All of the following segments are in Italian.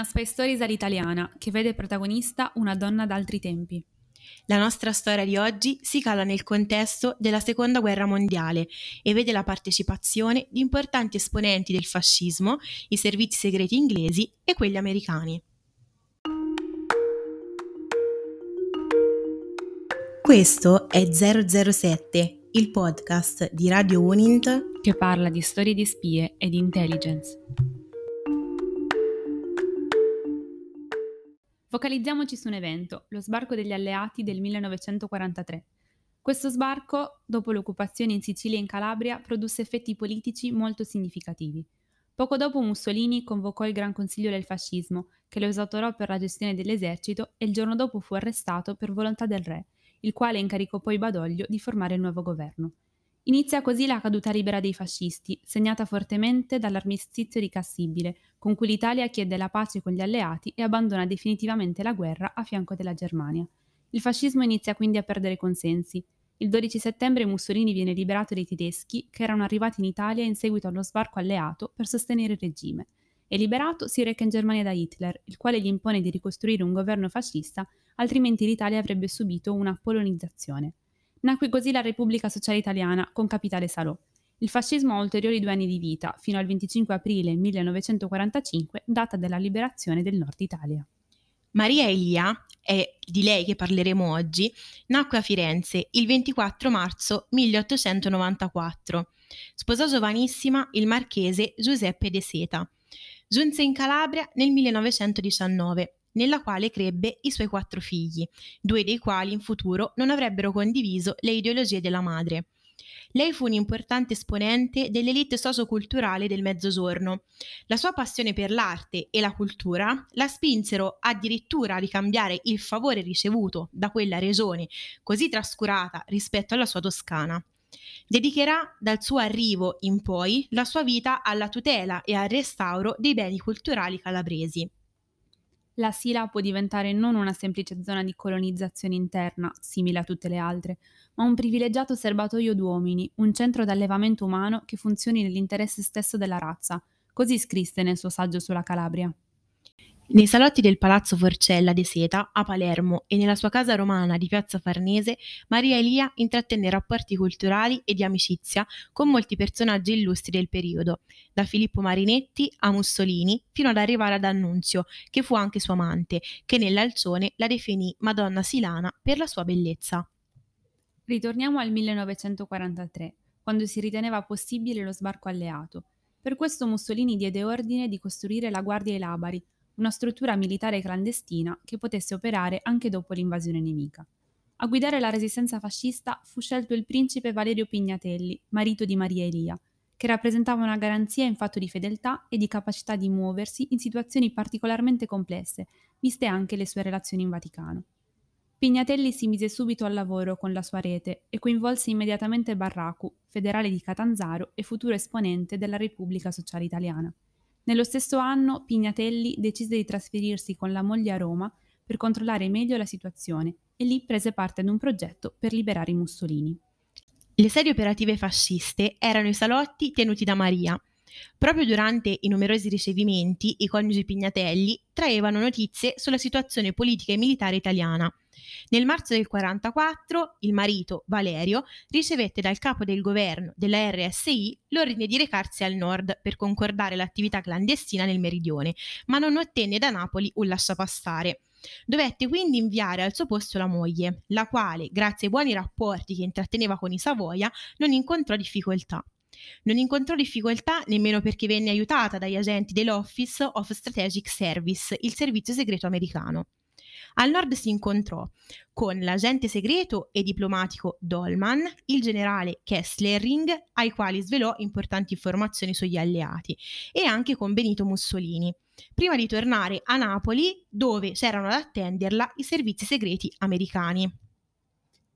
Una spy stories all'italiana che vede protagonista una donna d'altri tempi. La nostra storia di oggi si cala nel contesto della Seconda Guerra Mondiale e vede la partecipazione di importanti esponenti del fascismo, i servizi segreti inglesi e quelli americani. Questo è 007, il podcast di Radio Unint che parla di storie di spie e di intelligence. Focalizziamoci su un evento, lo sbarco degli alleati del 1943. Questo sbarco, dopo l'occupazione in Sicilia e in Calabria, produsse effetti politici molto significativi. Poco dopo Mussolini convocò il Gran Consiglio del Fascismo, che lo esautorò per la gestione dell'esercito e il giorno dopo fu arrestato per volontà del re, il quale incaricò poi Badoglio di formare il nuovo governo. Inizia così la caduta libera dei fascisti, segnata fortemente dall'armistizio di Cassibile, con cui l'Italia chiede la pace con gli alleati e abbandona definitivamente la guerra a fianco della Germania. Il fascismo inizia quindi a perdere consensi. Il 12 settembre Mussolini viene liberato dai tedeschi che erano arrivati in Italia in seguito allo sbarco alleato per sostenere il regime. E liberato si reca in Germania da Hitler, il quale gli impone di ricostruire un governo fascista, altrimenti l'Italia avrebbe subito una polonizzazione. Nacque così la Repubblica Sociale Italiana con capitale Salò. Il fascismo ha ulteriori due anni di vita, fino al 25 aprile 1945, data della liberazione del Nord Italia. Maria Elia, è di lei che parleremo oggi, nacque a Firenze il 24 marzo 1894. Sposò giovanissima il marchese Giuseppe De Seta. Giunse in Calabria nel 1919 nella quale crebbe i suoi quattro figli, due dei quali in futuro non avrebbero condiviso le ideologie della madre. Lei fu un importante esponente dell'elite socioculturale del Mezzogiorno. La sua passione per l'arte e la cultura la spinsero addirittura a ricambiare il favore ricevuto da quella regione così trascurata rispetto alla sua Toscana. Dedicherà dal suo arrivo in poi la sua vita alla tutela e al restauro dei beni culturali calabresi la Sila può diventare non una semplice zona di colonizzazione interna, simile a tutte le altre, ma un privilegiato serbatoio d'uomini, un centro d'allevamento umano che funzioni nell'interesse stesso della razza. Così scrisse nel suo saggio sulla Calabria. Nei salotti del Palazzo Forcella de Seta a Palermo e nella sua casa romana di Piazza Farnese, Maria Elia intrattenne rapporti culturali e di amicizia con molti personaggi illustri del periodo, da Filippo Marinetti a Mussolini fino ad arrivare ad Annunzio, che fu anche suo amante, che nell'Alcione la definì Madonna Silana per la sua bellezza. Ritorniamo al 1943, quando si riteneva possibile lo sbarco alleato. Per questo Mussolini diede ordine di costruire la Guardia ai Labari, una struttura militare clandestina che potesse operare anche dopo l'invasione nemica. A guidare la resistenza fascista fu scelto il principe Valerio Pignatelli, marito di Maria Elia, che rappresentava una garanzia in fatto di fedeltà e di capacità di muoversi in situazioni particolarmente complesse, viste anche le sue relazioni in Vaticano. Pignatelli si mise subito al lavoro con la sua rete e coinvolse immediatamente Barracu, federale di Catanzaro e futuro esponente della Repubblica Sociale Italiana. Nello stesso anno Pignatelli decise di trasferirsi con la moglie a Roma per controllare meglio la situazione e lì prese parte ad un progetto per liberare i Mussolini. Le serie operative fasciste erano i salotti tenuti da Maria. Proprio durante i numerosi ricevimenti, i coniugi Pignatelli traevano notizie sulla situazione politica e militare italiana nel marzo del 44 il marito, Valerio, ricevette dal capo del governo della RSI l'ordine di recarsi al nord per concordare l'attività clandestina nel meridione, ma non ottenne da Napoli un lasciapassare. Dovette quindi inviare al suo posto la moglie, la quale, grazie ai buoni rapporti che intratteneva con i Savoia, non incontrò difficoltà. Non incontrò difficoltà nemmeno perché venne aiutata dagli agenti dell'Office of Strategic Service, il servizio segreto americano. Al nord si incontrò con l'agente segreto e diplomatico Dolman, il generale Kesslering, ai quali svelò importanti informazioni sugli alleati, e anche con Benito Mussolini, prima di tornare a Napoli, dove c'erano ad attenderla i servizi segreti americani.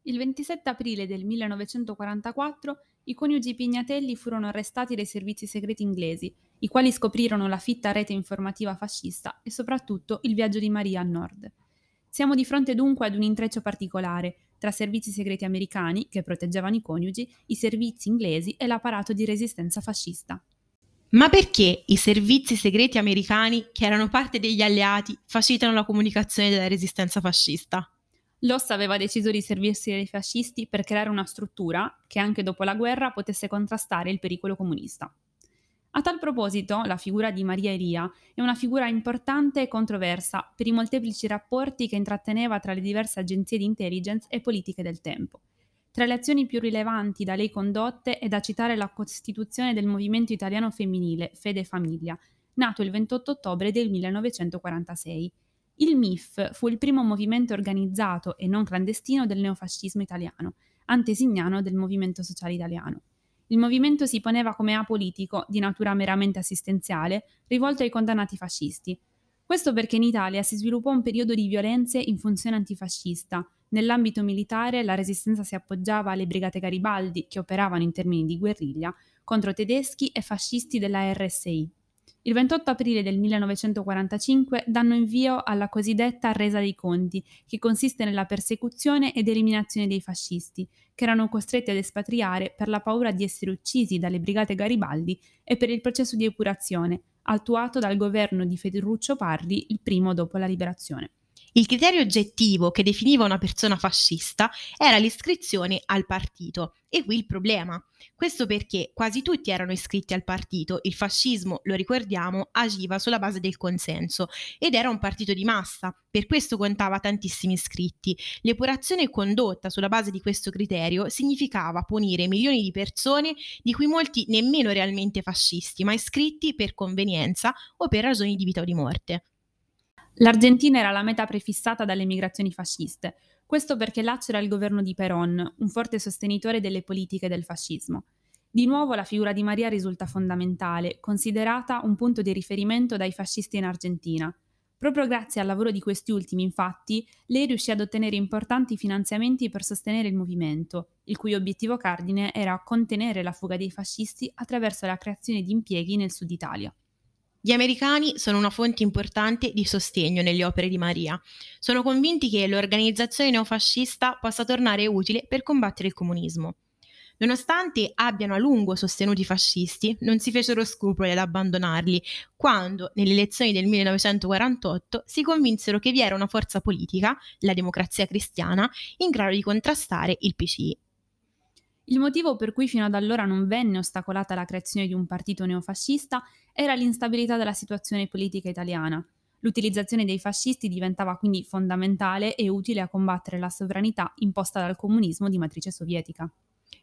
Il 27 aprile del 1944 i coniugi Pignatelli furono arrestati dai servizi segreti inglesi, i quali scoprirono la fitta rete informativa fascista e soprattutto il viaggio di Maria a nord. Siamo di fronte dunque ad un intreccio particolare tra servizi segreti americani, che proteggevano i coniugi, i servizi inglesi e l'apparato di resistenza fascista. Ma perché i servizi segreti americani, che erano parte degli alleati, facilitano la comunicazione della resistenza fascista? L'OSS aveva deciso di servirsi dei fascisti per creare una struttura che anche dopo la guerra potesse contrastare il pericolo comunista. A tal proposito, la figura di Maria Elia è una figura importante e controversa per i molteplici rapporti che intratteneva tra le diverse agenzie di intelligence e politiche del tempo. Tra le azioni più rilevanti da lei condotte è da citare la costituzione del Movimento Italiano Femminile Fede Famiglia, nato il 28 ottobre del 1946. Il MIF fu il primo movimento organizzato e non clandestino del neofascismo italiano, antesignano del Movimento Sociale Italiano. Il movimento si poneva come apolitico, di natura meramente assistenziale, rivolto ai condannati fascisti. Questo perché in Italia si sviluppò un periodo di violenze in funzione antifascista, Nell'ambito militare la resistenza si appoggiava alle brigate Garibaldi, che operavano in termini di guerriglia, contro tedeschi e fascisti della RSI. Il 28 aprile del 1945 danno invio alla cosiddetta resa dei conti, che consiste nella persecuzione ed eliminazione dei fascisti, che erano costretti ad espatriare per la paura di essere uccisi dalle brigate Garibaldi e per il processo di epurazione, attuato dal governo di Federuccio Parri il primo dopo la liberazione. Il criterio oggettivo che definiva una persona fascista era l'iscrizione al partito. E qui il problema. Questo perché quasi tutti erano iscritti al partito, il fascismo, lo ricordiamo, agiva sulla base del consenso ed era un partito di massa, per questo contava tantissimi iscritti. L'epurazione condotta sulla base di questo criterio significava punire milioni di persone, di cui molti nemmeno realmente fascisti, ma iscritti per convenienza o per ragioni di vita o di morte. L'Argentina era la meta prefissata dalle migrazioni fasciste, questo perché là c'era il governo di Perón, un forte sostenitore delle politiche del fascismo. Di nuovo la figura di Maria risulta fondamentale, considerata un punto di riferimento dai fascisti in Argentina. Proprio grazie al lavoro di questi ultimi, infatti, lei riuscì ad ottenere importanti finanziamenti per sostenere il movimento, il cui obiettivo cardine era contenere la fuga dei fascisti attraverso la creazione di impieghi nel sud Italia. Gli americani sono una fonte importante di sostegno nelle opere di Maria. Sono convinti che l'organizzazione neofascista possa tornare utile per combattere il comunismo. Nonostante abbiano a lungo sostenuto i fascisti, non si fecero scrupoli ad abbandonarli, quando, nelle elezioni del 1948, si convinsero che vi era una forza politica, la democrazia cristiana, in grado di contrastare il PCI. Il motivo per cui fino ad allora non venne ostacolata la creazione di un partito neofascista era l'instabilità della situazione politica italiana. L'utilizzazione dei fascisti diventava quindi fondamentale e utile a combattere la sovranità imposta dal comunismo di matrice sovietica.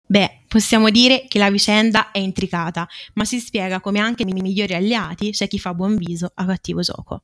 Beh, possiamo dire che la vicenda è intricata, ma si spiega come anche nei migliori alleati c'è chi fa buon viso a cattivo gioco.